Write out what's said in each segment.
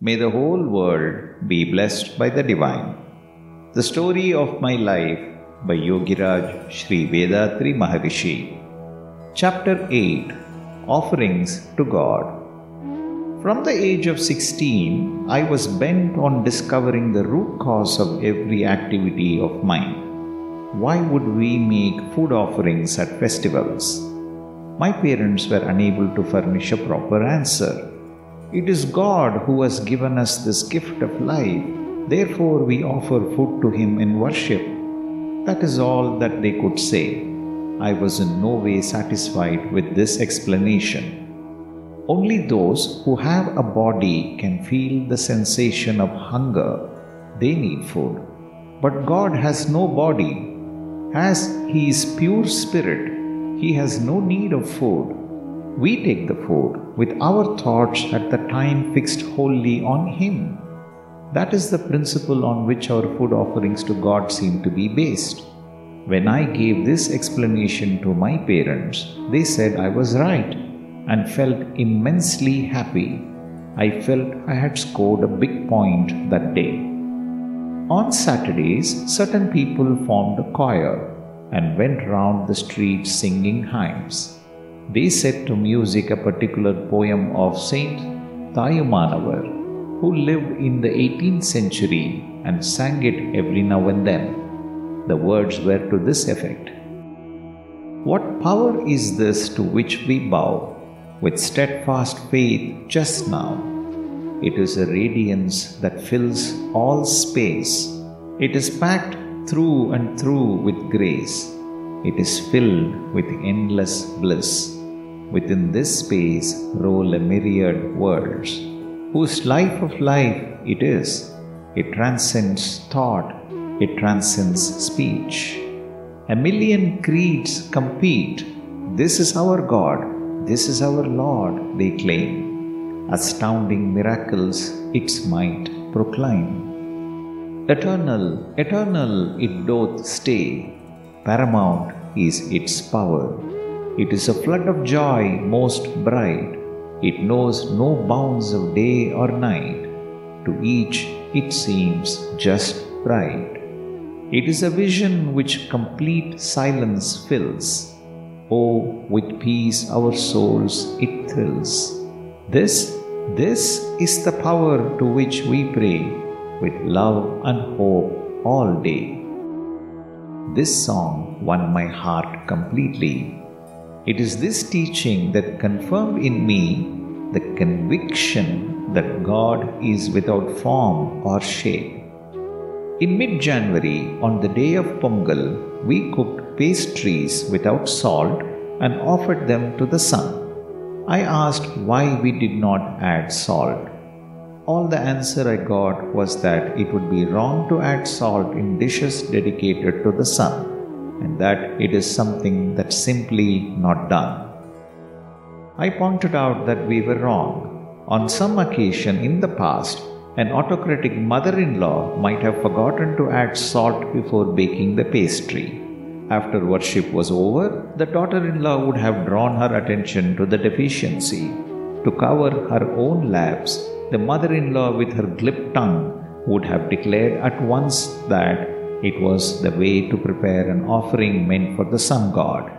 May the whole world be blessed by the divine. The story of my life by Yogiraj Sri Vethathiri Maharishi. Chapter 8 Offerings to God. From the age of 16, I was bent on discovering the root cause of every activity of mine. Why would we make food offerings at festivals? My parents were unable to furnish a proper answer. It is God who has given us this gift of life, therefore, we offer food to Him in worship. That is all that they could say. I was in no way satisfied with this explanation. Only those who have a body can feel the sensation of hunger. They need food. But God has no body. As He is pure spirit, He has no need of food. We take the food with our thoughts at the time fixed wholly on Him. That is the principle on which our food offerings to God seem to be based. When I gave this explanation to my parents, they said I was right and felt immensely happy. I felt I had scored a big point that day. On Saturdays, certain people formed a choir and went round the streets singing hymns. They set to music a particular poem of Saint Thayumanavar, who lived in the 18th century and sang it every now and then. The words were to this effect What power is this to which we bow with steadfast faith just now? It is a radiance that fills all space. It is packed through and through with grace. It is filled with endless bliss. Within this space roll a myriad worlds, whose life of life it is. It transcends thought, it transcends speech. A million creeds compete. This is our God, this is our Lord, they claim. Astounding miracles its might proclaim. Eternal, eternal it doth stay, paramount is its power. It is a flood of joy most bright. It knows no bounds of day or night. To each it seems just right. It is a vision which complete silence fills. Oh, with peace our souls it thrills. This, this is the power to which we pray with love and hope all day. This song won my heart completely. It is this teaching that confirmed in me the conviction that God is without form or shape. In mid January, on the day of Pongal, we cooked pastries without salt and offered them to the sun. I asked why we did not add salt. All the answer I got was that it would be wrong to add salt in dishes dedicated to the sun, and that it is something that's simply not done. I pointed out that we were wrong. On some occasion in the past, an autocratic mother in law might have forgotten to add salt before baking the pastry. After worship was over, the daughter in law would have drawn her attention to the deficiency. To cover her own lapse, the mother in law, with her glib tongue, would have declared at once that it was the way to prepare an offering meant for the sun god.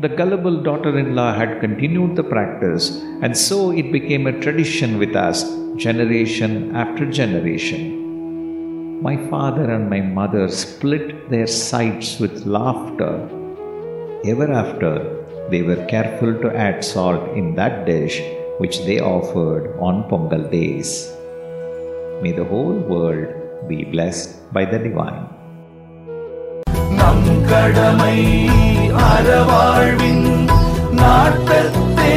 The gullible daughter in law had continued the practice, and so it became a tradition with us, generation after generation. My father and my mother split their sides with laughter. Ever after, they were careful to add salt in that dish which they offered on Pongal days. May the whole world be blessed by the divine. நம் கடமை அறவாழ்வின் நாட்டத்தே